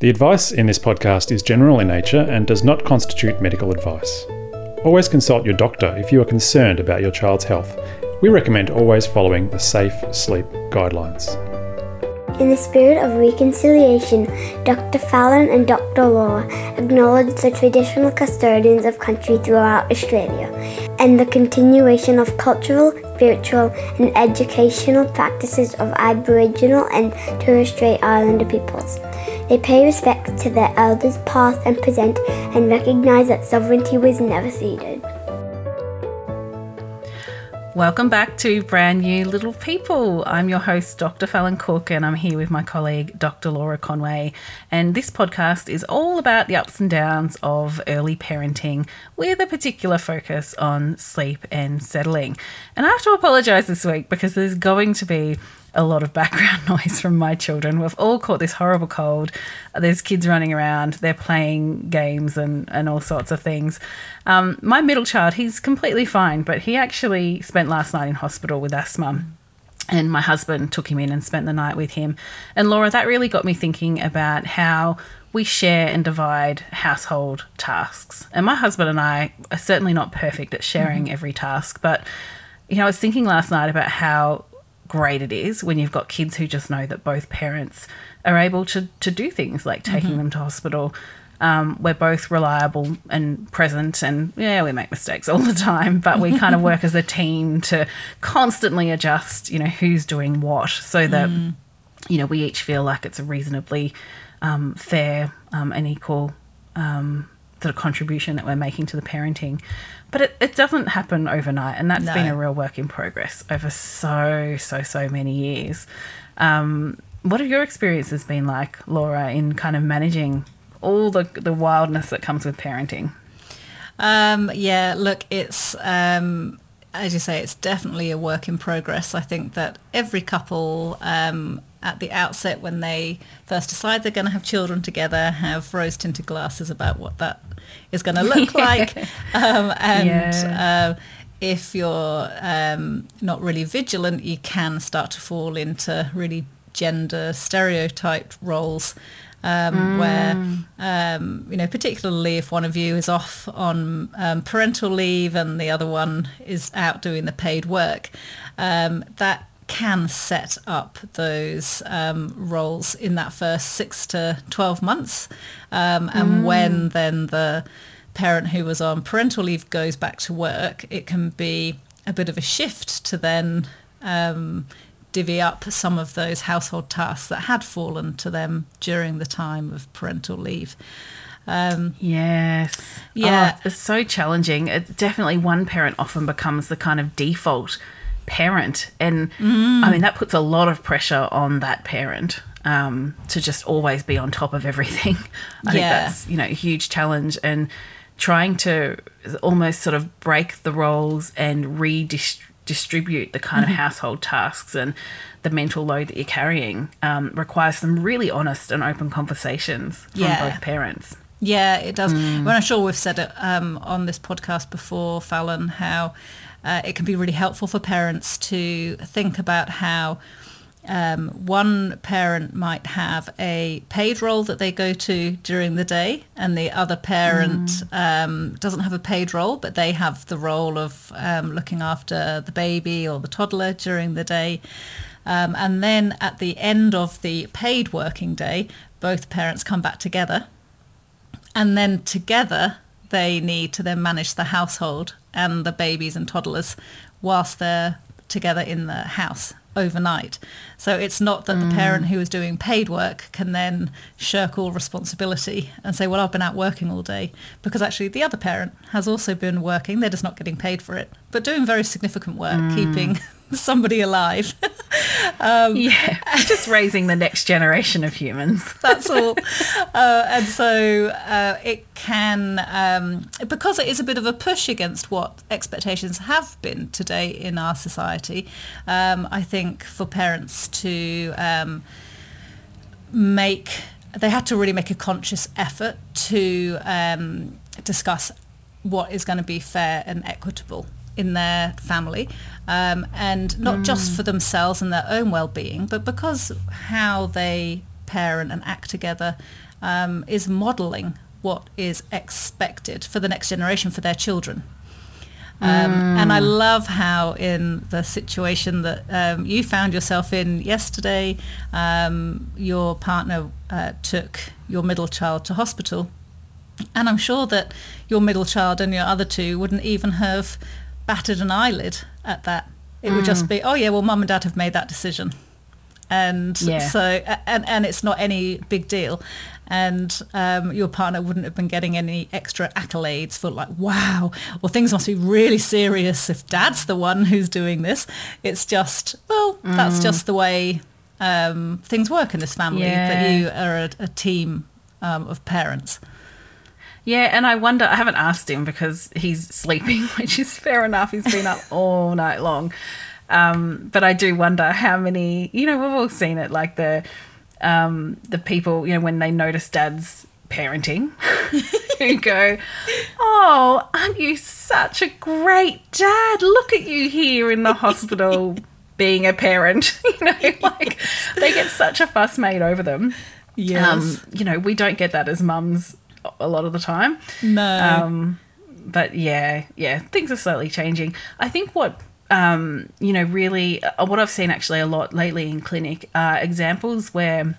The advice in this podcast is general in nature and does not constitute medical advice. Always consult your doctor if you are concerned about your child's health. We recommend always following the Safe Sleep Guidelines. In the spirit of reconciliation, Dr. Fallon and Dr. Laura acknowledge the traditional custodians of country throughout Australia and the continuation of cultural, spiritual, and educational practices of Aboriginal and Torres Strait Islander peoples. They pay respect to their elders past and present and recognise that sovereignty was never ceded. Welcome back to Brand New Little People. I'm your host, Dr. Fallon Cook, and I'm here with my colleague, Dr. Laura Conway. And this podcast is all about the ups and downs of early parenting with a particular focus on sleep and settling. And I have to apologise this week because there's going to be a lot of background noise from my children. We've all caught this horrible cold. There's kids running around, they're playing games and, and all sorts of things. Um, my middle child, he's completely fine, but he actually spent last night in hospital with asthma. And my husband took him in and spent the night with him. And Laura, that really got me thinking about how we share and divide household tasks. And my husband and I are certainly not perfect at sharing mm-hmm. every task, but you know, I was thinking last night about how great it is when you've got kids who just know that both parents are able to, to do things like taking mm-hmm. them to hospital. Um, we're both reliable and present, and yeah, we make mistakes all the time, but we kind of work as a team to constantly adjust, you know, who's doing what so that, mm. you know, we each feel like it's a reasonably um, fair um, and equal um, sort of contribution that we're making to the parenting. But it, it doesn't happen overnight, and that's no. been a real work in progress over so, so, so many years. Um, what have your experiences been like, Laura, in kind of managing all the, the wildness that comes with parenting? Um, yeah, look, it's um, as you say, it's definitely a work in progress. I think that every couple um, at the outset, when they first decide they're going to have children together, have rose tinted glasses about what that is going to look like. Um, and yeah. uh, if you're um, not really vigilant, you can start to fall into really gender stereotyped roles. Um, mm. where um, you know particularly if one of you is off on um, parental leave and the other one is out doing the paid work, um, that can set up those um, roles in that first six to 12 months. Um, and mm. when then the parent who was on parental leave goes back to work, it can be a bit of a shift to then um, divvy up some of those household tasks that had fallen to them during the time of parental leave. Um, yes. Yeah. Oh, it's so challenging. It, definitely one parent often becomes the kind of default parent. And mm. I mean, that puts a lot of pressure on that parent um, to just always be on top of everything. I yeah. think that's, you know, a huge challenge. And trying to almost sort of break the roles and redistribute the kind mm-hmm. of household tasks and the mental load that you're carrying um, requires some really honest and open conversations from yeah. both parents. Yeah, it does. Mm. Well, I'm sure we've said it um, on this podcast before, Fallon, how uh, it can be really helpful for parents to think about how um, one parent might have a paid role that they go to during the day, and the other parent mm. um, doesn't have a paid role, but they have the role of um, looking after the baby or the toddler during the day. Um, and then at the end of the paid working day, both parents come back together, and then together they need to then manage the household and the babies and toddlers whilst they're together in the house overnight. So it's not that mm. the parent who is doing paid work can then shirk all responsibility and say, well, I've been out working all day, because actually the other parent has also been working. They're just not getting paid for it, but doing very significant work, mm. keeping somebody alive. um, yeah, just raising the next generation of humans. that's all. Uh, and so uh, it can, um, because it is a bit of a push against what expectations have been today in our society, um, I think for parents to um, make, they had to really make a conscious effort to um, discuss what is going to be fair and equitable in their family, um, and not mm. just for themselves and their own well-being, but because how they parent and act together um, is modelling what is expected for the next generation for their children. Um, And I love how in the situation that um, you found yourself in yesterday, um, your partner uh, took your middle child to hospital. And I'm sure that your middle child and your other two wouldn't even have batted an eyelid at that. It would just be, oh yeah, well, mum and dad have made that decision. And Yeah. so, and, and it's not any big deal. And um, your partner wouldn't have been getting any extra accolades for like, wow, well, things must be really serious if dad's the one who's doing this. It's just, well, that's just the way um, things work in this family, that you are a, a team um, of parents. Yeah, and I wonder, I haven't asked him because he's sleeping, which is fair enough. He's been up all night long. Um, but I do wonder how many, you know, we've all seen it, like the um, the people, you know, when they notice dad's parenting, who go, Oh, aren't you such a great dad? Look at you here in the hospital being a parent. you know, like they get such a fuss made over them. Um, you know, we don't get that as mums a lot of the time. no. Um, but yeah, yeah, things are slowly changing. I think what um, you know, really, uh, what I've seen actually a lot lately in clinic are examples where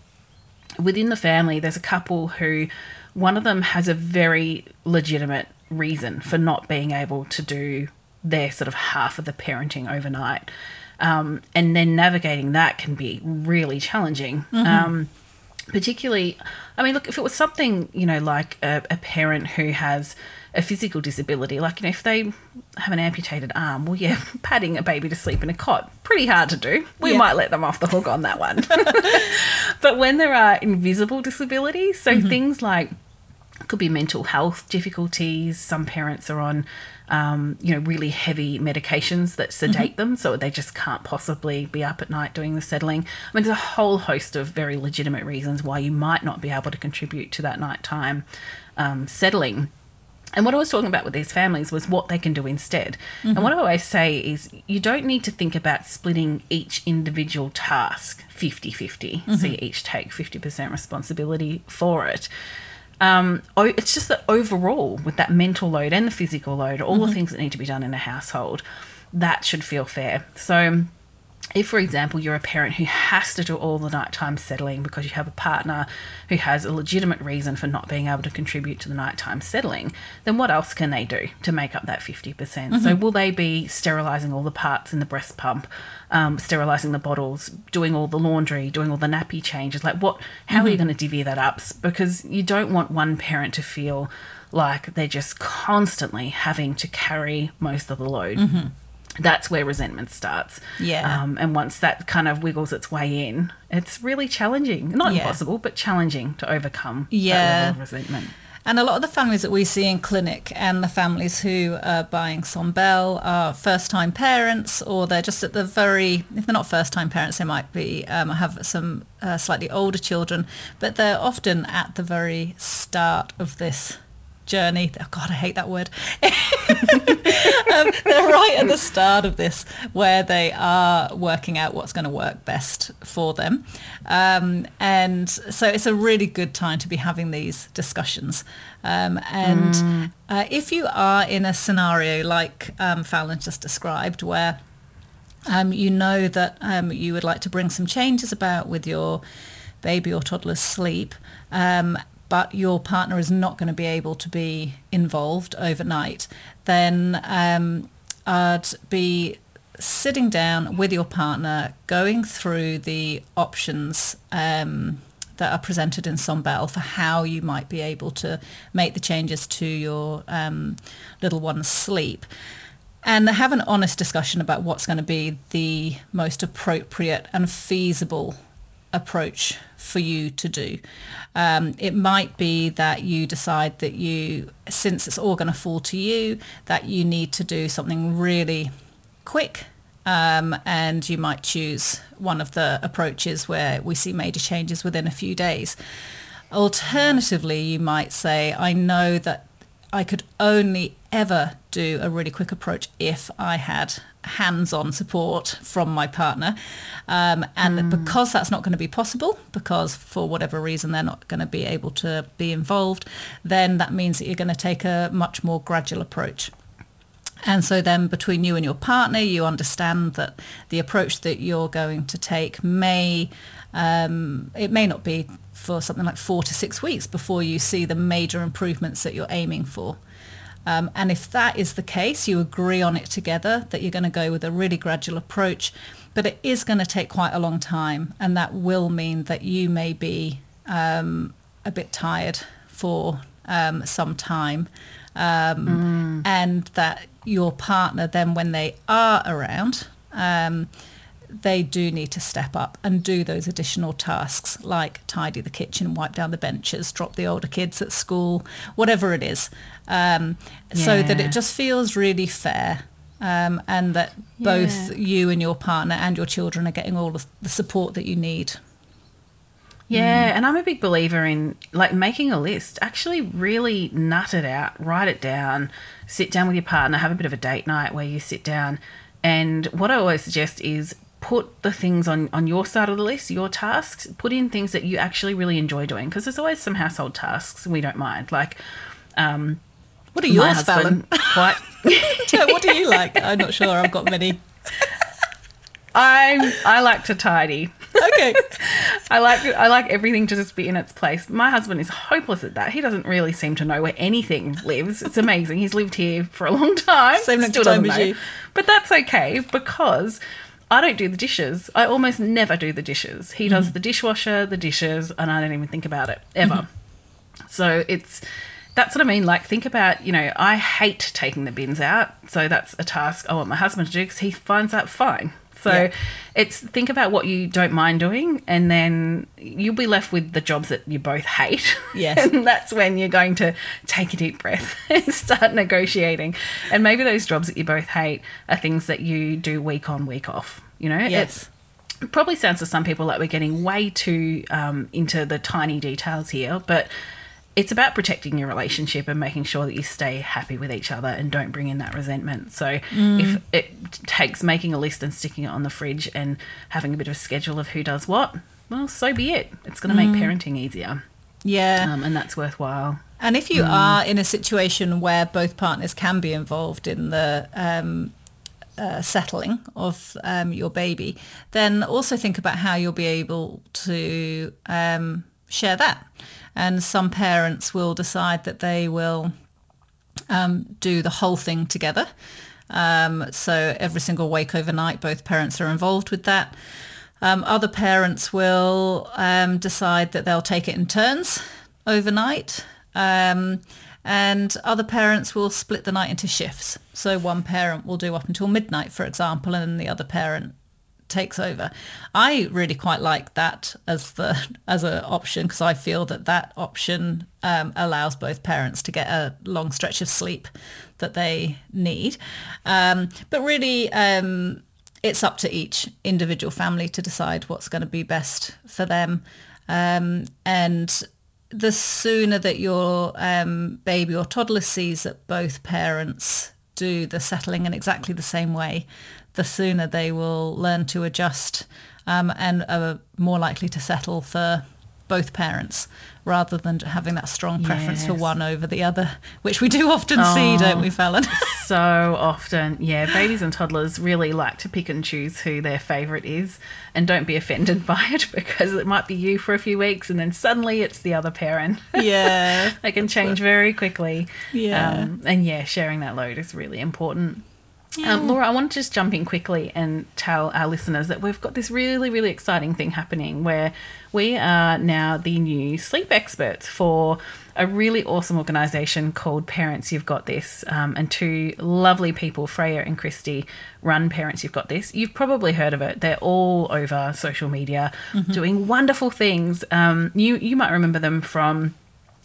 within the family there's a couple who one of them has a very legitimate reason for not being able to do their sort of half of the parenting overnight. Um, and then navigating that can be really challenging. Um, particularly i mean look if it was something you know like a, a parent who has a physical disability like you know if they have an amputated arm well yeah patting a baby to sleep in a cot pretty hard to do. We Yeah. might let them off the hook on that one. But when there are invisible disabilities so mm-hmm. things like could be mental health difficulties. Some parents are on, um, you know, really heavy medications that sedate them, so they just can't possibly be up at night doing the settling. I mean, there's a whole host of very legitimate reasons why you might not be able to contribute to that nighttime um, settling. And what I was talking about with these families was what they can do instead. And what I always say is you don't need to think about splitting each individual task 50 50. So you each take 50% responsibility for it. Um, it's just that overall, with that mental load and the physical load, all the things that need to be done in a household, that should feel fair. So, if, for example, you're a parent who has to do all the nighttime settling because you have a partner who has a legitimate reason for not being able to contribute to the nighttime settling, then what else can they do to make up that 50%? percent So, mm-hmm. will they be sterilising all the parts in the breast pump, um, sterilising the bottles, doing all the laundry, doing all the nappy changes? Like, what? How are you mm-hmm. going to divvy that up? Because you don't want one parent to feel like they're just constantly having to carry most of the load mm-hmm. That's where resentment starts. Yeah. Um, and once that kind of wiggles its way in, it's really challenging. Not Yeah. impossible, but challenging to overcome that Yeah. level of resentment. And a lot of the families that we see in clinic and the families who are buying Sombelle are first-time parents or they're just at the very, if they're not first-time parents, they might be, um, have some uh, slightly older children, but they're often at the very start of this journey. Oh God, I hate that word. um, they're right at the start of this where they are working out what's going to work best for them. Um, and so it's a really good time to be having these discussions. Um, and uh, if you are in a scenario like um, Fallon just described where um, you know that um, you would like to bring some changes about with your baby or toddler's sleep, um, but your partner is not going to be able to be involved overnight, then um, I'd be sitting down with your partner, going through the options um, that are presented in Sombelle for how you might be able to make the changes to your um, little one's sleep and have an honest discussion about what's going to be the most appropriate and feasible approach for you to do. Um, it might be that you decide that you, since it's all going to fall to you, that you need to do something really quick um, and you might choose one of the approaches where we see major changes within a few days. Alternatively, you might say, I know that I could only ever do a really quick approach if I had hands-on support from my partner. Um, and because that's not going to be possible because for whatever reason they're not going to be able to be involved then that means that you're going to take a much more gradual approach and so then between you and your partner, you understand that the approach that you're going to take may, um, it may not be for something like four to six weeks before you see the major improvements that you're aiming for. Um, and if that is the case, you agree on it together that you're going to go with a really gradual approach, but it is going to take quite a long time. And that will mean that you may be um, a bit tired for um, some time. Um, And that your partner then when they are around um, they do need to step up and do those additional tasks like tidy the kitchen wipe down the benches drop the older kids at school whatever it is um, so that it just feels really fair um, and that both Yeah. you and your partner and your children are getting all of the support that you need Yeah, and I'm a big believer in like making a list. Actually, really nut it out, write it down, sit down with your partner, have a bit of a date night where you sit down. And what I always suggest is put the things on on your side of the list, your tasks. Put in things that you actually really enjoy doing because there's always some household tasks and we don't mind. Like, um, what are yours Fallon? quite. what do you like i'm not sure i've got many I I like to tidy. okay I like I like everything to just be in its place. My husband is hopeless at that. He doesn't really seem to know where anything lives. It's amazing. He's lived here for a long time. Same still time doesn't know. you. But that's okay because I don't do the dishes. I almost never do the dishes. He Mm-hmm. does the dishwasher, the dishes, and I don't even think about it ever. Mm-hmm. So it's that's what I mean. Like, think about, you know, I hate taking the bins out. So that's a task I want my husband to do because he finds that fine. So Yeah. it's think about what you don't mind doing, and then you'll be left with the jobs that you both hate. Yes. and that's when you're going to take a deep breath and start negotiating. And maybe those jobs that you both hate are things that you do week on, week off. You know, Yes. It's, it probably sounds to some people like we're getting way too um, into the tiny details here, but it's about protecting your relationship and making sure that you stay happy with each other and don't bring in that resentment. So if it takes making a list and sticking it on the fridge and having a bit of a schedule of who does what, well, so be it. It's going to make parenting easier, yeah um, and that's worthwhile. And if you are in a situation where both partners can be involved in the um, uh, settling of um, your baby, then also think about how you'll be able to um, share that. And some parents will decide that they will um, do the whole thing together. Um, so every single wake overnight, both parents are involved with that. Um, other parents will um, decide that they'll take it in turns overnight. Um, and other parents will split the night into shifts. So one parent will do up until midnight, for example, and then the other parent takes over. I really quite like that as the as an option because I feel that that option um, allows both parents to get a long stretch of sleep that they need. Um, but really, um, it's up to each individual family to decide what's going to be best for them. Um, and the sooner that your um, baby or toddler sees that both parents do the settling in exactly the same way, the sooner they will learn to adjust um, and are more likely to settle for both parents rather than having that strong preference for one over the other, which we do often see, don't we, Fallon? so often. Yeah, babies and toddlers really like to pick and choose who their favourite is, and don't be offended by it because it might be you for a few weeks and then suddenly it's the other parent. yeah. they can change very quickly. Yeah. Um, and yeah, sharing that load is really important. Um, Laura, I want to just jump in quickly and tell our listeners that we've got this really, really exciting thing happening where we are now the new sleep experts for a really awesome organisation called Parents You've Got This. Um, and two lovely people, Freya and Christy, run Parents You've Got This. You've probably heard of it. They're all over social media doing wonderful things. Um, you, you might remember them from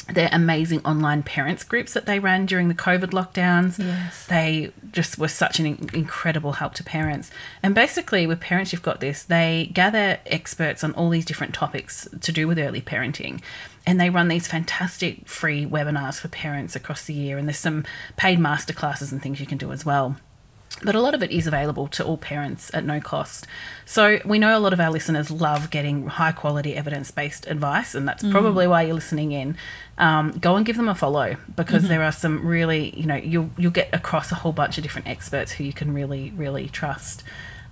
their amazing online parents groups that they ran during the COVID lockdowns. Yes. They just were such an in- incredible help to parents. And basically, with Parents You've Got This, they gather experts on all these different topics to do with early parenting. And they run these fantastic free webinars for parents across the year. And there's some paid masterclasses and things you can do as well. But a lot of it is available to all parents at no cost. So we know a lot of our listeners love getting high quality evidence based advice, and that's probably why you're listening in. Um, go and give them a follow because there are some really, you know, you'll you'll get across a whole bunch of different experts who you can really really trust.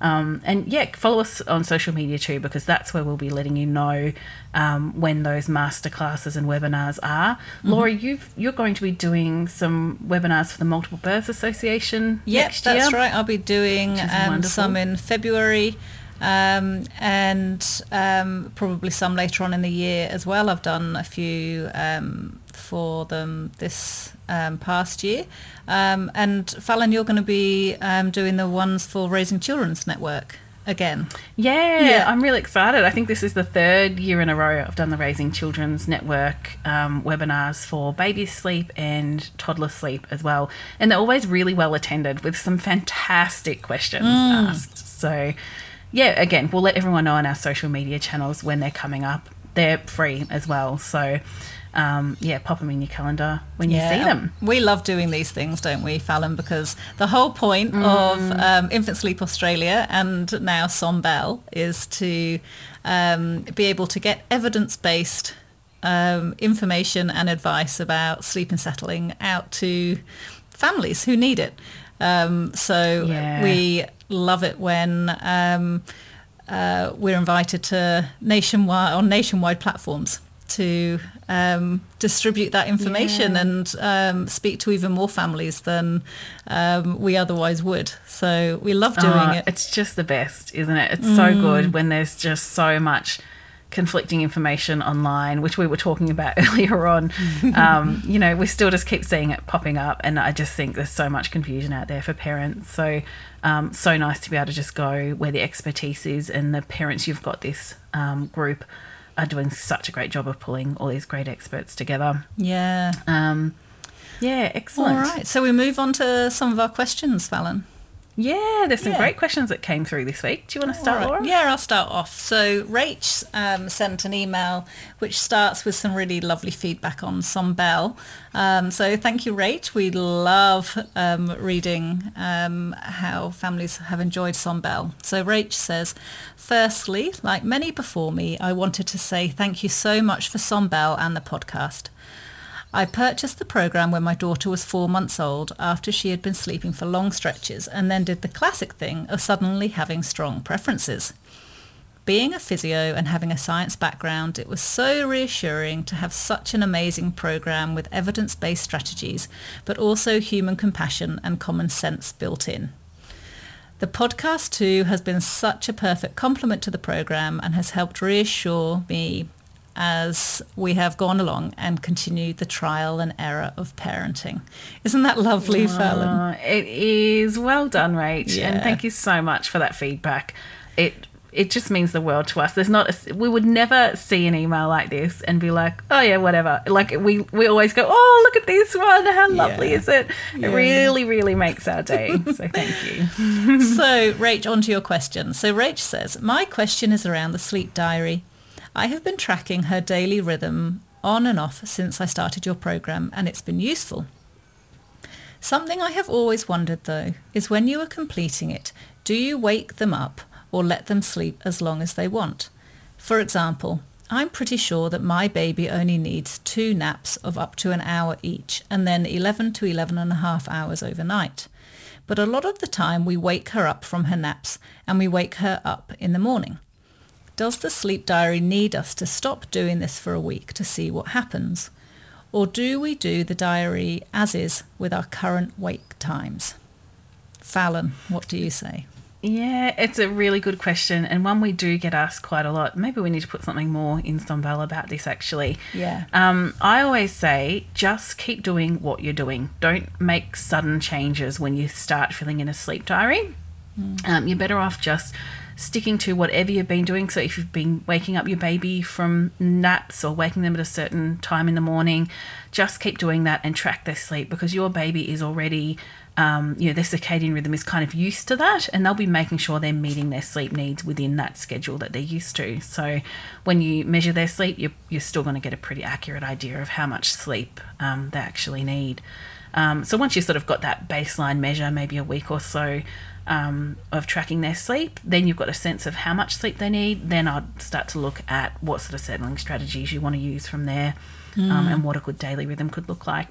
Um, and yeah, follow us on social media too because that's where we'll be letting you know um, when those masterclasses and webinars are. Laura, you've you're going to be doing some webinars for the Multiple Births Association Yep, next year. that's right. I'll be doing um, some in February um, and um, probably some later on in the year as well. I've done a few um, for them this um, past year. Um, and Fallon, you're going to be um, doing the ones for Raising Children's Network again. Yeah, Yeah. I'm really excited. I think this is the third year in a row I've done the Raising Children's Network um, webinars for baby sleep and toddler sleep as well. And they're always really well attended with some fantastic questions asked. So, yeah, again, we'll let everyone know on our social media channels when they're coming up. They're free as well. So, um, yeah, pop them in your calendar when you see them. We love doing these things, don't we, Fallon? Because the whole point of Mm. um, Infant Sleep Australia and now Sombelle is to um, be able to get evidence-based um, information and advice about sleep and settling out to families who need it. Um, so Yeah. we love it when um, uh, we're invited to nationwide on nationwide platforms to um, distribute that information Yeah. and um, speak to even more families than um, we otherwise would. So we love doing Oh, it. Mm. It's just the best, isn't it? It's so good when there's just so much conflicting information online, which we were talking about earlier on. um, you know, we still just keep seeing it popping up, and I just think there's so much confusion out there for parents. So, um, so nice to be able to just go where the expertise is, and the parents you've got this um, group are doing such a great job of pulling all these great experts together. Yeah. Um, yeah, excellent. All right. So we move on to some of our questions, Fallon. Yeah, there's some Yeah. great questions that came through this week. Do you want to start. Laura? Yeah, I'll start off. So Rach um, sent an email which starts with some really lovely feedback on Sombelle. Um, so thank you, Rach. We love um, reading um, how families have enjoyed Sombelle. So Rach says, firstly, like many before me, I wanted to say thank you so much for Sombelle and the podcast. I purchased the program when my daughter was four months old after she had been sleeping for long stretches and then did the classic thing of suddenly having strong preferences. Being a physio and having a science background, it was so reassuring to have such an amazing program with evidence-based strategies, but also human compassion and common sense built in. The podcast too has been such a perfect complement to the program and has helped reassure me as we have gone along and continued the trial and error of parenting. Isn't that lovely, Fallon? Uh, it is well done, Rach, Yeah. and thank you so much for that feedback. It it just means the world to us. There's not a, we would never see an email like this and be like, oh yeah, whatever. Like we we always go, oh look at this one, how lovely Yeah. is it? It really really makes our day. so thank you. so, Rach, on to your question. So, Rach says, My question is around the sleep diary. I have been tracking her daily rhythm on and off since I started your program, and it's been useful. Something I have always wondered, though, is when you are completing it, do you wake them up or let them sleep as long as they want? For example, I'm pretty sure that my baby only needs two naps of up to an hour each and then 11 to 11 and a half hours overnight. But a lot of the time we wake her up from her naps and we wake her up in the morning. Does the sleep diary need us to stop doing this for a week to see what happens? Or do we do the diary as is with our current wake times? Fallon, what do you say? Yeah, it's a really good question and one we do get asked quite a lot. Maybe we need to put something more in Sombelle about this actually. Yeah. Um, I always say just keep doing what you're doing. Don't make sudden changes when you start filling in a sleep diary. Um, you're better off just sticking to whatever you've been doing. So if you've been waking up your baby from naps or waking them at a certain time in the morning, just keep doing that and track their sleep because your baby is already, um, you know, their circadian rhythm is kind of used to that and they'll be making sure they're meeting their sleep needs within that schedule that they're used to. So when you measure their sleep, you're, you're still going to get a pretty accurate idea of how much sleep um, they actually need. Um, so once you've sort of got that baseline measure, maybe a week or so um, of tracking their sleep, then you've got a sense of how much sleep they need. Then I'd start to look at what sort of settling strategies you want to use from there um, and what a good daily rhythm could look like.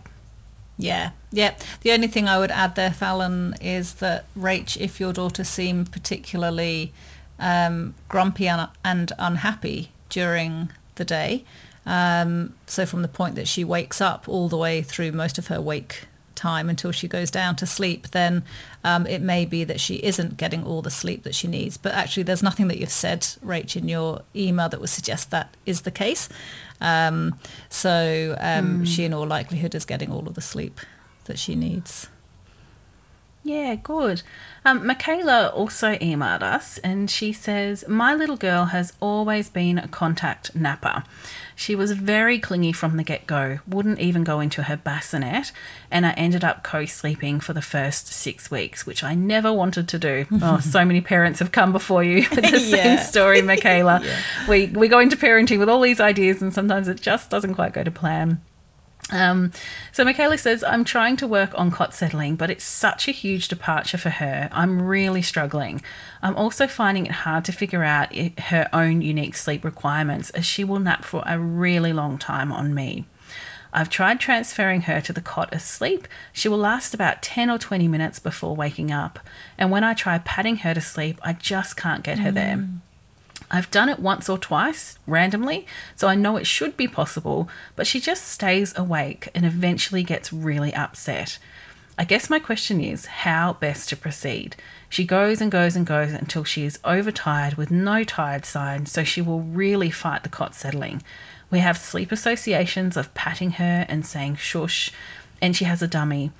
Yeah, yeah. The only thing I would add there, Fallon, is that Rach, if your daughter seemed particularly um, grumpy and, and unhappy during the day, um, so from the point that she wakes up all the way through most of her wake time until she goes down to sleep, then um, it may be that she isn't getting all the sleep that she needs. But actually, there's nothing that you've said, Rach, in your email that would suggest that is the case. Um, so um, mm. she, in all likelihood, is getting all of the sleep that she needs. Yeah, good. Um, Michaela also emailed us and she says, My little girl has always been a contact napper. She was very clingy from the get go, wouldn't even go into her bassinet, and I ended up co sleeping for the first six weeks, which I never wanted to do. oh, so many parents have come before you with the yeah. same story, Michaela. yeah. we, we go into parenting with all these ideas, and sometimes it just doesn't quite go to plan. Um, so Michaela says, I'm trying to work on cot settling, but it's such a huge departure for her. I'm really struggling. I'm also finding it hard to figure out her own unique sleep requirements as she will nap for a really long time on me. I've tried transferring her to the cot asleep. She will last about 10 or 20 minutes before waking up. And when I try patting her to sleep, I just can't get her mm. there. I've done it once or twice randomly, so I know it should be possible, but she just stays awake and eventually gets really upset. I guess my question is how best to proceed. She goes and goes and goes until she is overtired with no tired sign, so she will really fight the cot settling. We have sleep associations of patting her and saying shush, and she has a dummy.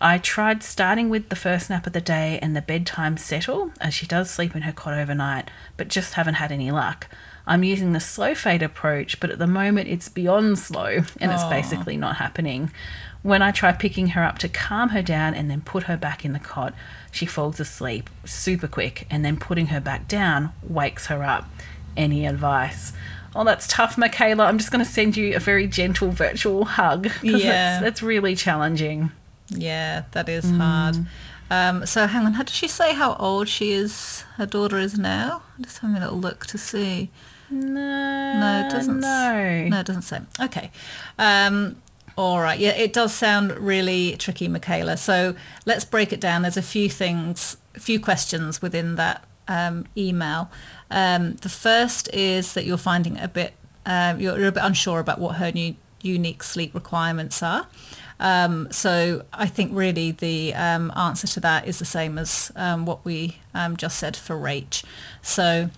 I tried starting with the first nap of the day and the bedtime settle, as she does sleep in her cot overnight, but just haven't had any luck. I'm using the slow fade approach, but at the moment it's beyond slow and it's basically not happening. When I try picking her up to calm her down and then put her back in the cot, she falls asleep super quick, and then putting her back down wakes her up. Any advice? Oh, that's tough, Michaela. I'm just going to send you a very gentle virtual hug. Yeah. That's, really challenging. Yeah, that is mm. hard. Um, so hang on, how does she say how old she is? Her daughter is now. I'm just having a little look to see. No, no, it doesn't. No, no, it doesn't say. Okay. Um, all right. Yeah, it does sound really tricky, Michaela. So let's break it down. There's a few things, a few questions within that um, email. Um, the first is that you're finding a bit, uh, you're, you're, a bit unsure about what her new unique sleep requirements are. Um, so I think really the um, answer to that is the same as um, what we um, just said for Rach. So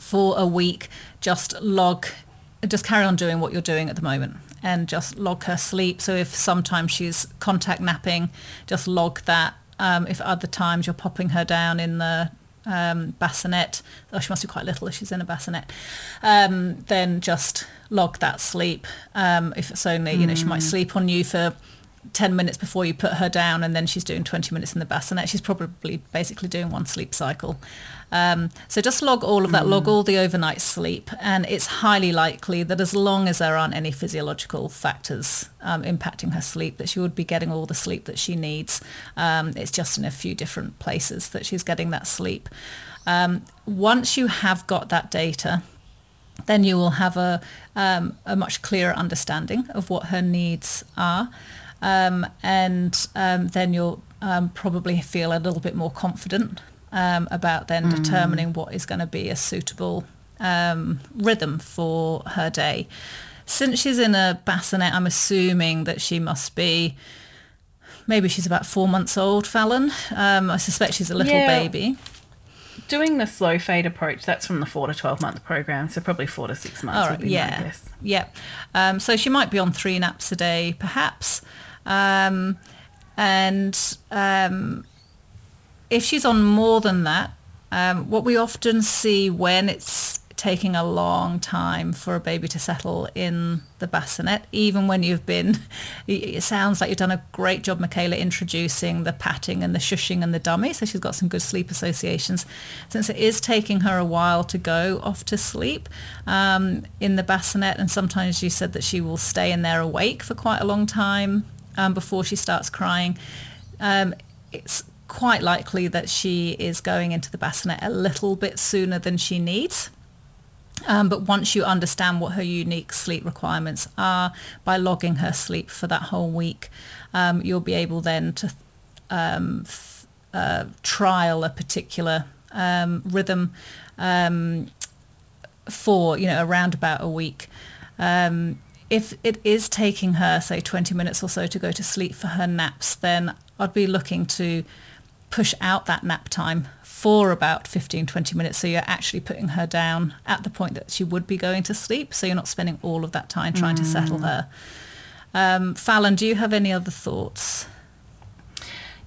for a week, just log, just carry on doing what you're doing at the moment and just log her sleep. So if sometimes she's contact napping, just log that. Um, if other times you're popping her down in the um, bassinet, oh, she must be quite little if she's in a bassinet, um, then just log that sleep. Um, if it's only, you know, she might hmm. sleep on you for 10 minutes before you put her down and then she's doing 20 minutes in the bassinet. She's probably basically doing one sleep cycle. Um, so just log all of that, mm. log all the overnight sleep, and it's highly likely that as long as there aren't any physiological factors um, impacting her sleep, that she would be getting all the sleep that she needs. Um, it's just in a few different places that she's getting that sleep. Um, once you have got that data, then you will have a, um, a much clearer understanding of what her needs are. Um, and um, then you'll um, probably feel a little bit more confident um, about then mm. determining what is going to be a suitable um, rhythm for her day. Since she's in a bassinet, I'm assuming that she must be maybe she's about four months old, Fallon. Um, I suspect she's a little yeah. baby. Doing the slow fade approach, that's from the four to 12 month program, so probably four to six months would be yeah. my guess. Yeah. Um, so she might be on three naps a day, perhaps. Um, and um, if she's on more than that, um, what we often see when it's taking a long time for a baby to settle in the bassinet, even when you've been, it sounds like you've done a great job, Michaela, introducing the patting and the shushing and the dummy. So she's got some good sleep associations. Since it is taking her a while to go off to sleep um, in the bassinet, and sometimes you said that she will stay in there awake for quite a long time um, before she starts crying, um, it's quite likely that she is going into the bassinet a little bit sooner than she needs. Um, but once you understand what her unique sleep requirements are by logging her sleep for that whole week, um, you'll be able then to um, f- uh, trial a particular um, rhythm um, for you know around about a week. If it is taking her say 20 minutes or so to go to sleep for her naps, then I'd be looking to push out that nap time for about 15, 20 minutes. So you're actually putting her down at the point that she would be going to sleep. So you're not spending all of that time trying mm. to settle mm. her. Um, Fallon, do you have any other thoughts?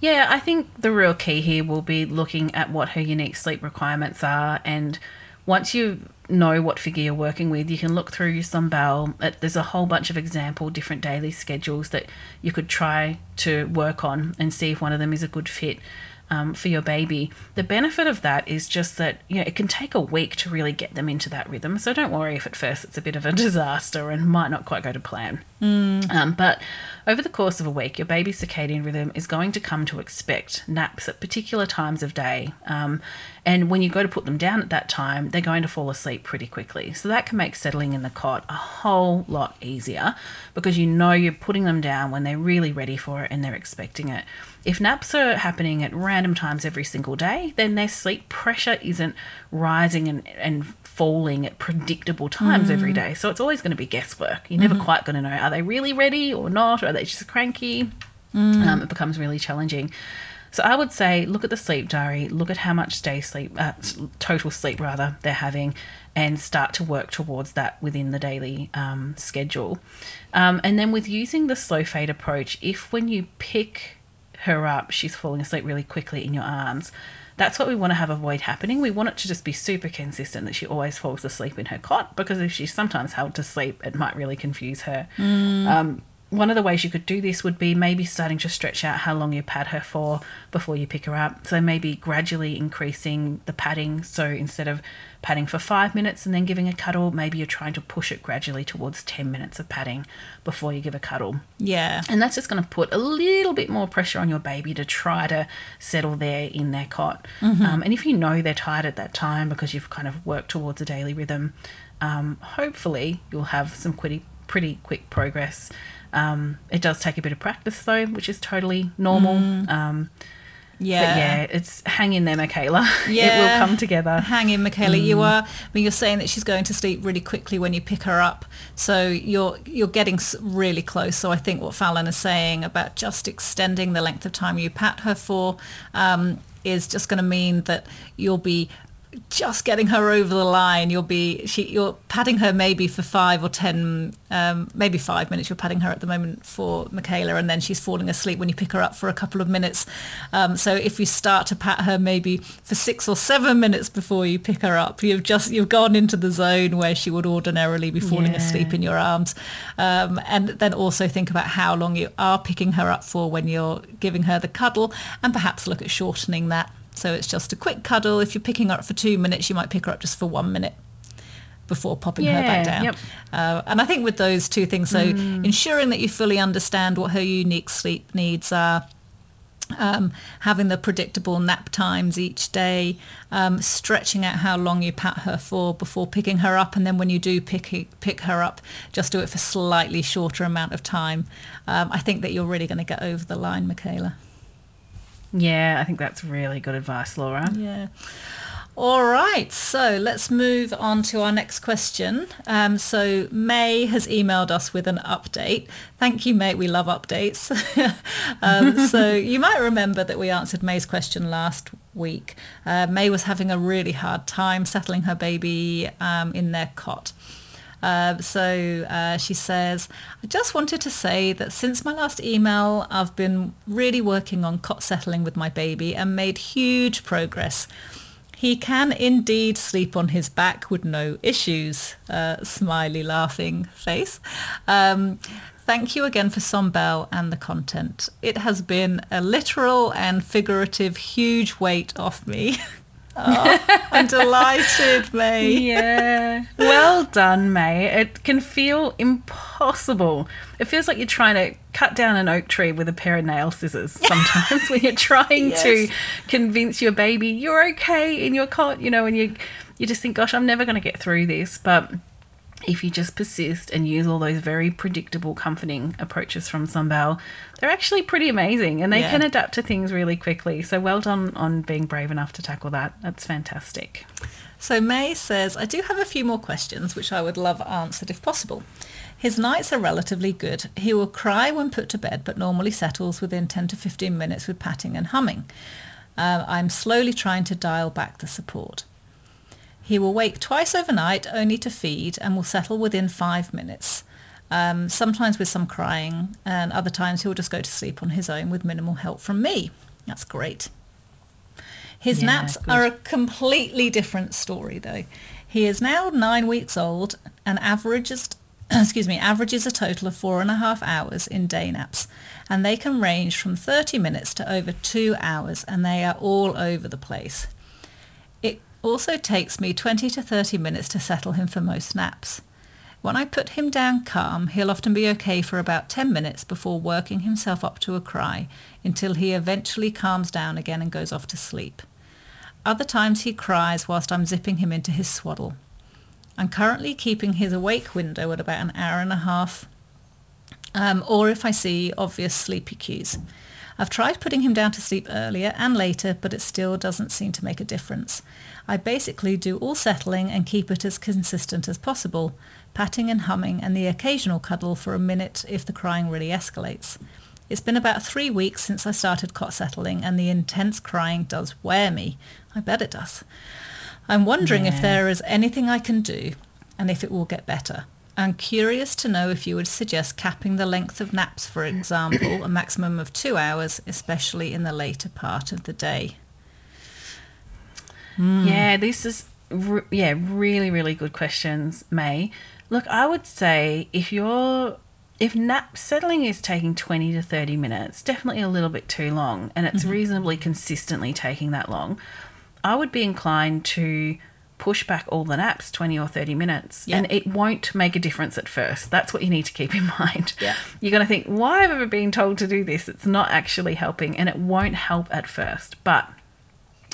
Yeah, I think the real key here will be looking at what her unique sleep requirements are. And once you know what figure you're working with, you can look through your Sombelle. There's a whole bunch of example different daily schedules that you could try to work on and see if one of them is a good fit um, for your baby. The benefit of that is just that you know it can take a week to really get them into that rhythm. So don't worry if at first it's a bit of a disaster and might not quite go to plan. Mm. Um, but over the course of a week, your baby's circadian rhythm is going to come to expect naps at particular times of day. Um, and when you go to put them down at that time, they're going to fall asleep pretty quickly. So that can make settling in the cot a whole lot easier because you know you're putting them down when they're really ready for it and they're expecting it. If naps are happening at random times every single day, then their sleep pressure isn't rising and, and falling at predictable times mm. every day. So it's always going to be guesswork. You're never mm-hmm. quite going to know are they really ready or not? Or are they just cranky? Mm. Um, it becomes really challenging. So I would say look at the sleep diary, look at how much day sleep, uh, total sleep rather, they're having, and start to work towards that within the daily um, schedule. Um, and then with using the slow fade approach, if when you pick her up, she's falling asleep really quickly in your arms. That's what we want to have avoid happening. We want it to just be super consistent that she always falls asleep in her cot because if she's sometimes held to sleep, it might really confuse her. Mm. Um, one of the ways you could do this would be maybe starting to stretch out how long you pad her for before you pick her up. So maybe gradually increasing the padding. So instead of padding for five minutes and then giving a cuddle, maybe you're trying to push it gradually towards 10 minutes of padding before you give a cuddle. Yeah. And that's just going to put a little bit more pressure on your baby to try to settle there in their cot. Mm-hmm. Um, and if you know they're tired at that time because you've kind of worked towards a daily rhythm, um, hopefully you'll have some pretty, pretty quick progress um, it does take a bit of practice though, which is totally normal. Mm. Um, yeah. But yeah, it's hang in there, Michaela. Yeah. it will come together. Hang in, Michaela. Mm. You are. I mean, you're saying that she's going to sleep really quickly when you pick her up, so you're you're getting really close. So I think what Fallon is saying about just extending the length of time you pat her for um, is just going to mean that you'll be just getting her over the line. You'll be she you're patting her maybe for five or ten, um, maybe five minutes. You're patting her at the moment for Michaela, and then she's falling asleep when you pick her up for a couple of minutes. Um, so if you start to pat her maybe for six or seven minutes before you pick her up, you've just you've gone into the zone where she would ordinarily be falling yeah. asleep in your arms. Um, and then also think about how long you are picking her up for when you're giving her the cuddle, and perhaps look at shortening that so it's just a quick cuddle. If you're picking her up for two minutes, you might pick her up just for one minute before popping yeah, her back down. Yep. Uh, and I think with those two things, so mm. ensuring that you fully understand what her unique sleep needs are, um, having the predictable nap times each day, um, stretching out how long you pat her for before picking her up, and then when you do pick pick her up, just do it for slightly shorter amount of time. Um, I think that you're really going to get over the line, Michaela. Yeah, I think that's really good advice, Laura. Yeah. All right, so let's move on to our next question. Um, so May has emailed us with an update. Thank you, May. We love updates. um, so you might remember that we answered May's question last week. Uh, May was having a really hard time settling her baby um, in their cot. Uh, so uh, she says, I just wanted to say that since my last email, I've been really working on cot settling with my baby and made huge progress. He can indeed sleep on his back with no issues. Uh, smiley laughing face. Um, thank you again for Sombelle and the content. It has been a literal and figurative huge weight off me. Oh, I'm delighted, May. Yeah. Well done, May. It can feel impossible. It feels like you're trying to cut down an oak tree with a pair of nail scissors sometimes when you're trying to convince your baby you're okay in your cot, you know, and you you just think, gosh, I'm never going to get through this. But if you just persist and use all those very predictable, comforting approaches from Sombelle, they're actually pretty amazing and they Yeah. can adapt to things really quickly. So well done on being brave enough to tackle that. That's fantastic. So May says, I do have a few more questions which I would love answered if possible. His nights are relatively good. He will cry when put to bed, but normally settles within 10 to 15 minutes with patting and humming. Uh, I'm slowly trying to dial back the support. He will wake twice overnight only to feed and will settle within five minutes. Um, sometimes with some crying, and other times he'll just go to sleep on his own with minimal help from me. That's great. His Yeah, naps good. are a completely different story, though. He is now nine weeks old and averages, excuse me, averages a total of four and a half hours in day naps, and they can range from 30 minutes to over two hours, and they are all over the place. Also takes me 20 to 30 minutes to settle him for most naps. When I put him down calm, he'll often be okay for about 10 minutes before working himself up to a cry until he eventually calms down again and goes off to sleep. Other times he cries whilst I'm zipping him into his swaddle. I'm currently keeping his awake window at about an hour and a half, um, or if I see obvious sleepy cues. I've tried putting him down to sleep earlier and later, but it still doesn't seem to make a difference. I basically do all settling and keep it as consistent as possible, patting and humming and the occasional cuddle for a minute if the crying really escalates. It's been about three weeks since I started cot settling and the intense crying does wear me. I bet it does. I'm wondering if there is anything I can do and if it will get better. I'm curious to know if you would suggest capping the length of naps, for example, a maximum of two hours, especially in the later part of the day. Hmm. Yeah, this is re- yeah, really really good questions, May. Look, I would say if you're if nap settling is taking 20 to 30 minutes, definitely a little bit too long and it's mm-hmm. reasonably consistently taking that long, I would be inclined to push back all the naps 20 or 30 minutes Yeah. and it won't make a difference at first. That's what you need to keep in mind. Yeah. You're going to think, why have I ever been told to do this? It's not actually helping and it won't help at first. But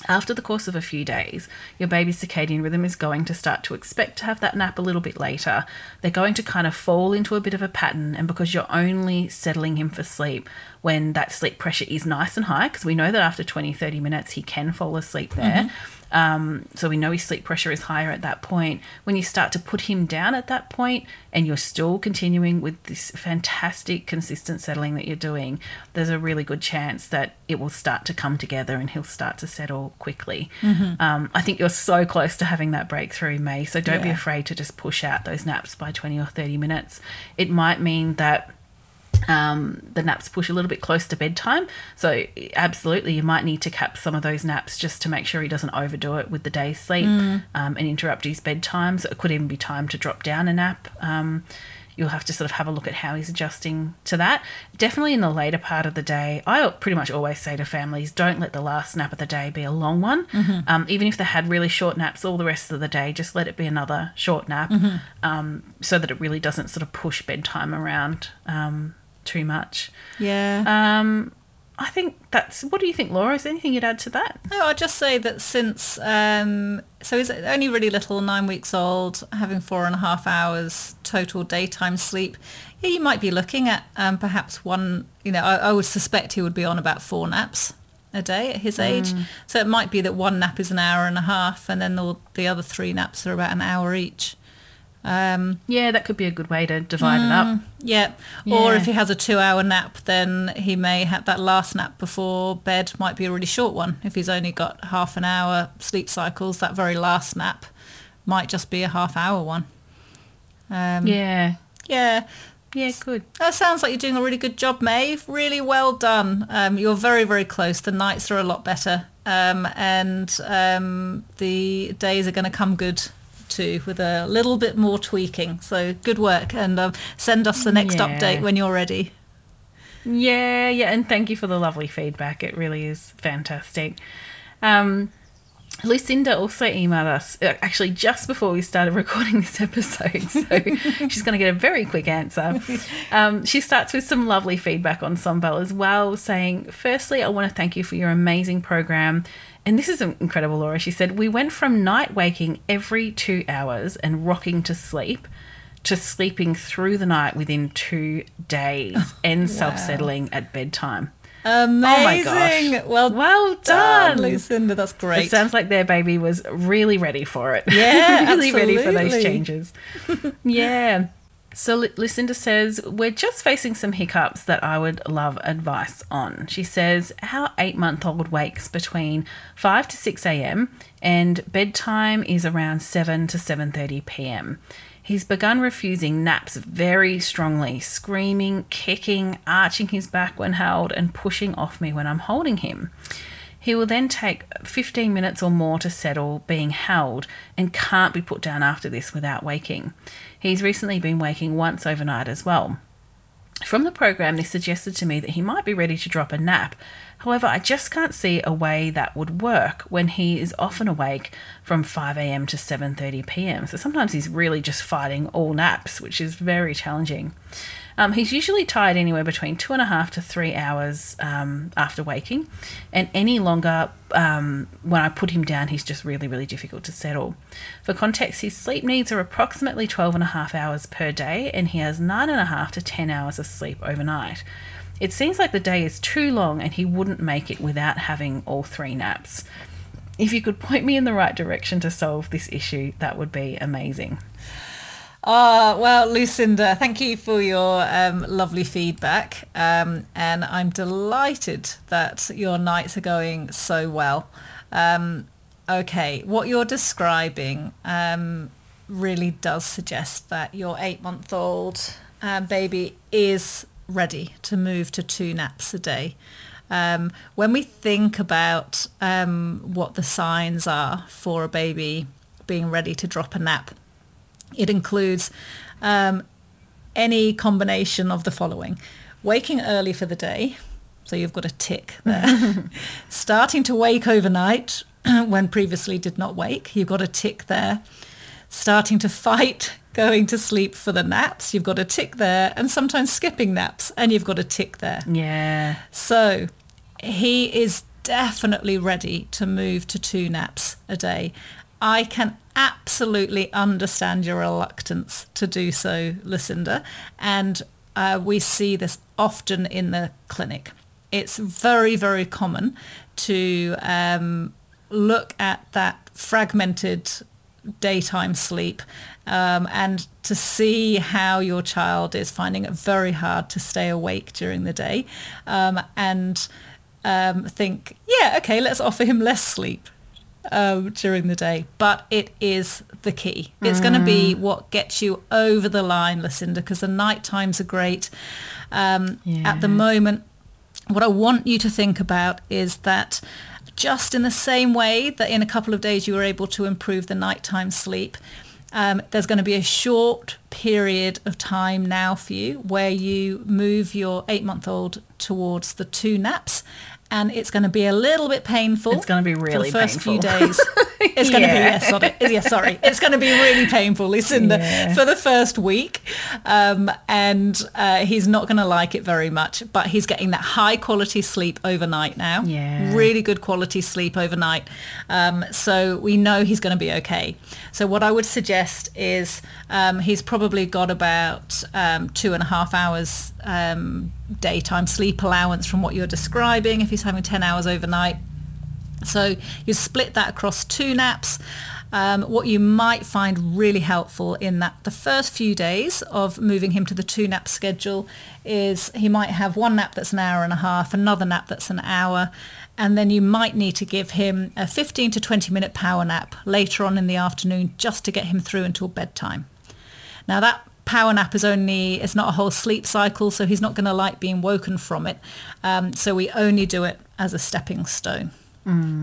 after the course of a few days, your baby's circadian rhythm is going to start to expect to have that nap a little bit later. They're going to kind of fall into a bit of a pattern, and because you're only settling him for sleep when that sleep pressure is nice and high, because we know that after 20, 30 minutes he can fall asleep there. Mm-hmm. Um, so we know his sleep pressure is higher at that point. When you start to put him down at that point and you're still continuing with this fantastic, consistent settling that you're doing, there's a really good chance that it will start to come together and he'll start to settle quickly. Um, I think you're so close to having that breakthrough, May. So don't be afraid to just push out those naps by 20 or 30 minutes. It might mean that um, the naps push a little bit close to bedtime. So, absolutely, you might need to cap some of those naps just to make sure he doesn't overdo it with the day's sleep um, and interrupt his bedtime. So, it could even be time to drop down a nap. Um, you'll have to sort of have a look at how he's adjusting to that. Definitely in the later part of the day, I pretty much always say to families don't let the last nap of the day be a long one. Um, even if they had really short naps all the rest of the day, just let it be another short nap um, so that it really doesn't sort of push bedtime around um, too much. Yeah. Um, I think that's. What do you think, Laura? Is there anything you'd add to that? No, I'll just say that since um, so he's only really little, nine weeks old, having four and a half hours total daytime sleep. Yeah, you might be looking at um, perhaps one. You know, I, I would suspect he would be on about four naps a day at his age. So it might be that one nap is an hour and a half, and then all the other three naps are about an hour each. Um, Yeah, that could be a good way to divide it up. yeah. Or if he has a two-hour nap, then he may have that last nap before bed might be a really short one. If he's only got half an hour sleep cycles, that very last nap might just be a half-hour one. Um, Yeah, yeah. yeah, good. That sounds like you're doing a really good job, Maeve. Really well done. Um, you're very, very close. The nights are a lot better, um, and um, the days are going to come good with a little bit more tweaking. So good work, and um, send us the next Yeah. update when you're ready. Yeah, yeah, and thank you for the lovely feedback. It really is fantastic. Um, Lucinda also emailed us uh, actually just before we started recording this episode, so she's going to get a very quick answer. Um, she starts with some lovely feedback on Sombelle as well, saying, Firstly, I want to thank you for your amazing program. And this is incredible, Laura. She said, We went from night waking every two hours and rocking to sleep to sleeping through the night within two days and self settling at bedtime. Oh Amazing. gosh. Well, Well done, done. Lucinda. That's great. It sounds like their baby was really ready for it. Yeah, really ready for those changes. yeah. So Lu- Lucinda says, We're just facing some hiccups that I would love advice on. She says, Our eight month old wakes between 5 to 6 a.m. and bedtime is around 7 to 7.30 p.m. He's begun refusing naps very strongly, screaming, kicking, arching his back when held, and pushing off me when I'm holding him. He will then take 15 minutes or more to settle being held and can't be put down after this without waking. He's recently been waking once overnight as well. From the program, this suggested to me that he might be ready to drop a nap. However, I just can't see a way that would work when he is often awake from 5am to 7:30 p.m. So sometimes he's really just fighting all naps, which is very challenging. Um, he's usually tired anywhere between two and a half to three hours um, after waking, and any longer, um, when I put him down, he's just really, really difficult to settle. For context, his sleep needs are approximately 12 and a half hours per day, and he has nine and a half to 10 hours of sleep overnight. It seems like the day is too long, and he wouldn't make it without having all three naps. If you could point me in the right direction to solve this issue, that would be amazing. Ah, well, Lucinda, thank you for your um, lovely feedback. Um, and I'm delighted that your nights are going so well. Um, okay, what you're describing um, really does suggest that your eight-month-old um, baby is ready to move to two naps a day. Um, when we think about um, what the signs are for a baby being ready to drop a nap, it includes um, any combination of the following. Waking early for the day, so you've got a tick there. Starting to wake overnight when previously did not wake, you've got a tick there. Starting to fight going to sleep for the naps, you've got a tick there. And sometimes skipping naps, and you've got a tick there. Yeah. So he is definitely ready to move to two naps a day. I can absolutely understand your reluctance to do so, Lucinda, and uh, we see this often in the clinic. It's very, very common to um, look at that fragmented daytime sleep um, and to see how your child is finding it very hard to stay awake during the day um, and um, think, yeah, okay, let's offer him less sleep um, during the day. But it is the key. It's going to be what gets you over the line, Lucinda, because the night times are great. Um, At the moment, what I want you to think about is that just in the same way that in a couple of days you were able to improve the nighttime sleep, um, there's going to be a short period of time now for you where you move your eight-month-old towards the two naps. And it's going to be a little bit painful. It's gonna be really painful. for the first few days. It's going to be Yeah. sorry, yes, sorry. It's going to be really painful, Lucinda, Yeah. for the first week, um, and uh, he's not going to like it very much. But he's getting that high quality sleep overnight now. Yeah. really good quality sleep overnight. Um, so we know he's going to be okay. So what I would suggest is um, he's probably got about um, two and a half hours um, daytime sleep allowance from what you're describing. If he's having ten hours overnight. So you split that across two naps. Um, what you might find really helpful in that the first few days of moving him to the two nap schedule is he might have one nap that's an hour and a half, another nap that's an hour, and then you might need to give him a 15 to 20 minute power nap later on in the afternoon just to get him through until bedtime. Now that power nap is only, it's not a whole sleep cycle, so he's not going to like being woken from it. Um, so we only do it as a stepping stone.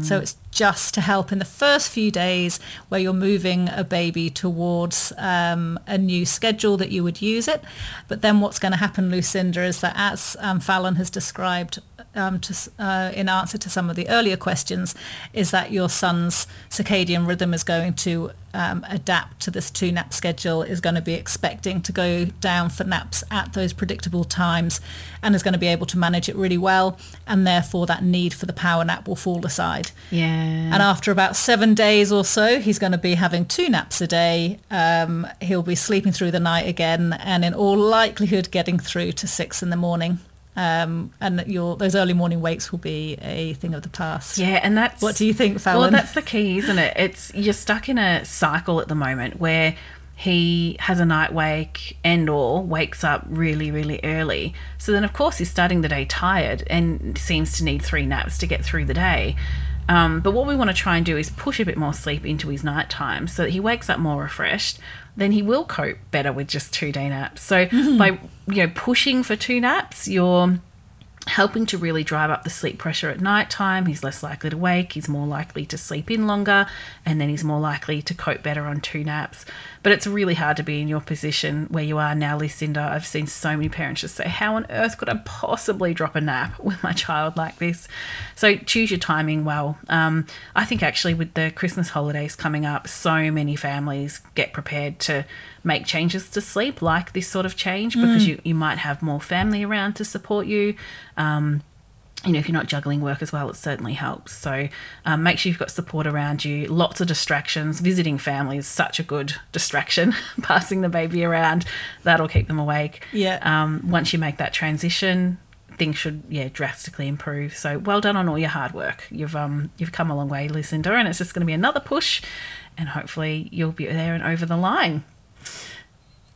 So it's just to help in the first few days where you're moving a baby towards um, a new schedule that you would use it. But then what's going to happen, Lucinda, is that as um, Fallon has described um, to, uh, in answer to some of the earlier questions, is that your son's circadian rhythm is going to um, adapt to this two nap schedule, is going to be expecting to go down for naps at those predictable times, and is going to be able to manage it really well, and therefore that need for the power nap will fall aside. Yeah. And after about seven days or so, he's going to be having two naps a day. Um, he'll be sleeping through the night again, and in all likelihood, getting through to six in the morning. Um, and your those early morning wakes will be a thing of the past. Yeah, and that's What do you think, Fallon? Well, that's the key, isn't it? It's you're stuck in a cycle at the moment where he has a night wake and or wakes up really really early. So then of course he's starting the day tired and seems to need three naps to get through the day. Um, but what we want to try and do is push a bit more sleep into his night time so that he wakes up more refreshed. Then he will cope better with just two day naps. So by you know pushing for two naps, you're helping to really drive up the sleep pressure at night time. He's less likely to wake, he's more likely to sleep in longer, and then he's more likely to cope better on two naps. But it's really hard to be in your position where you are now, Lucinda. I've seen so many parents just say, How on earth could I possibly drop a nap with my child like this? So choose your timing well. Um, I think actually, with the Christmas holidays coming up, so many families get prepared to make changes to sleep like this sort of change because you, you might have more family around to support you. Um, you know, if you're not juggling work as well, it certainly helps. So um, make sure you've got support around you. Lots of distractions. Visiting family is such a good distraction. Passing the baby around, that'll keep them awake. Yeah. Um, once you make that transition, things should yeah drastically improve. So well done on all your hard work. You've um you've come a long way, Lucinda, and it's just going to be another push, and hopefully you'll be there and over the line.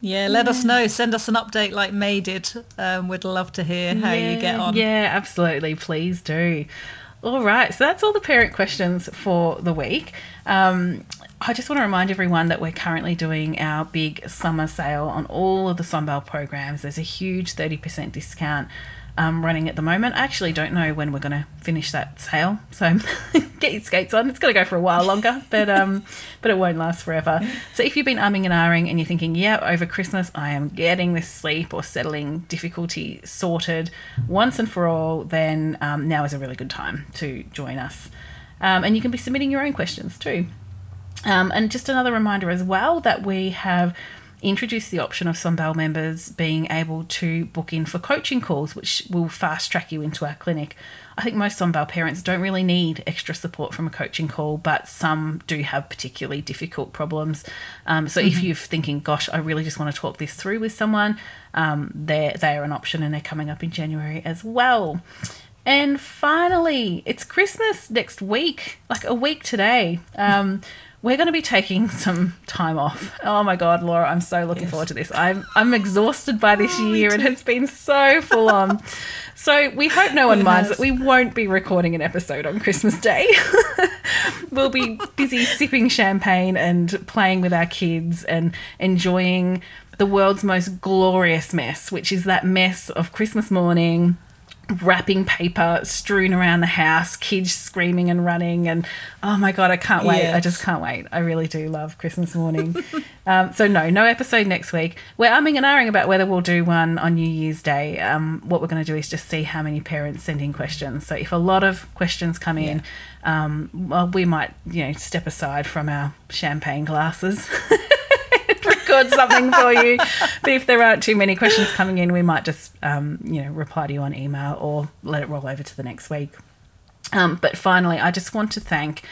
Yeah, let us know. Send us an update like May did. Um, we'd love to hear how you get on. Yeah, absolutely. Please do. All right, so that's all the parent questions for the week. Um, I just want to remind everyone that we're currently doing our big summer sale on all of the Sombelle programs. There's a huge 30% discount um, running at the moment. I actually don't know when we're going to finish that sale, so get your skates on. It's going to go for a while longer, but um, but it won't last forever. So if you've been umming and ahhing and you're thinking, yeah, over Christmas I am getting this sleep or settling difficulty sorted once and for all, then um, now is a really good time to join us. Um, and you can be submitting your own questions too. Um, and just another reminder as well that we have introduced the option of some Sombelle members being able to book in for coaching calls, which will fast track you into our clinic. I think most Sombelle parents don't really need extra support from a coaching call, but some do have particularly difficult problems. Um, so if you're thinking, gosh, I really just want to talk this through with someone, um, they're, they're an option and they're coming up in January as well. And finally, it's Christmas next week, like a week today. Um, we're going to be taking some time off. Oh my God, Laura, I'm so looking forward to this. I'm I'm exhausted by this year. And It has been so full on. So we hope no one minds that we won't be recording an episode on Christmas Day. we'll be busy sipping champagne and playing with our kids and enjoying the world's most glorious mess, which is that mess of Christmas morning wrapping paper strewn around the house, kids screaming and running, and oh my god, I can't wait! I just can't wait. I really do love Christmas morning. um, so no, no episode next week. We're umming and ahhing about whether we'll do one on New Year's Day. Um, what we're going to do is just see how many parents send in questions. So if a lot of questions come in, um, well, we might you know step aside from our champagne glasses. record something for you. But if there aren't too many questions coming in, we might just, um, you know, reply to you on email or let it roll over to the next week. Um, but finally, I just want to thank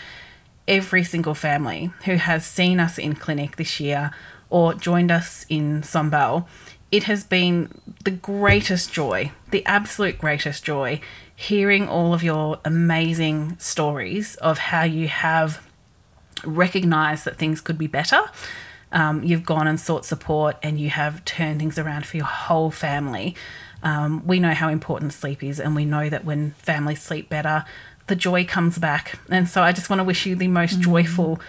every single family who has seen us in clinic this year or joined us in Sombelle. It has been the greatest joy, the absolute greatest joy, hearing all of your amazing stories of how you have recognized that things could be better. Um, you've gone and sought support and you have turned things around for your whole family. Um, we know how important sleep is, and we know that when families sleep better, the joy comes back. And so I just want to wish you the most joyful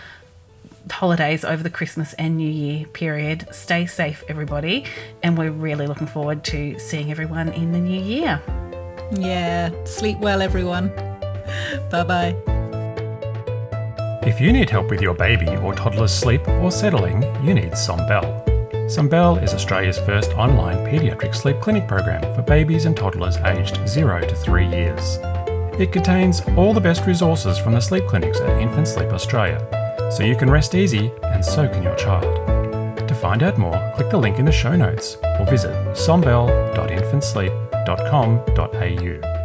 holidays over the Christmas and New Year period. Stay safe, everybody. And we're really looking forward to seeing everyone in the new year. Yeah. Sleep well, everyone. Bye bye. If you need help with your baby or toddler's sleep or settling, you need Sombelle. Sombelle is Australia's first online paediatric sleep clinic program for babies and toddlers aged 0 to 3 years. It contains all the best resources from the sleep clinics at Infant Sleep Australia, so you can rest easy and so can your child. To find out more, click the link in the show notes or visit sombelle.infantsleep.com.au.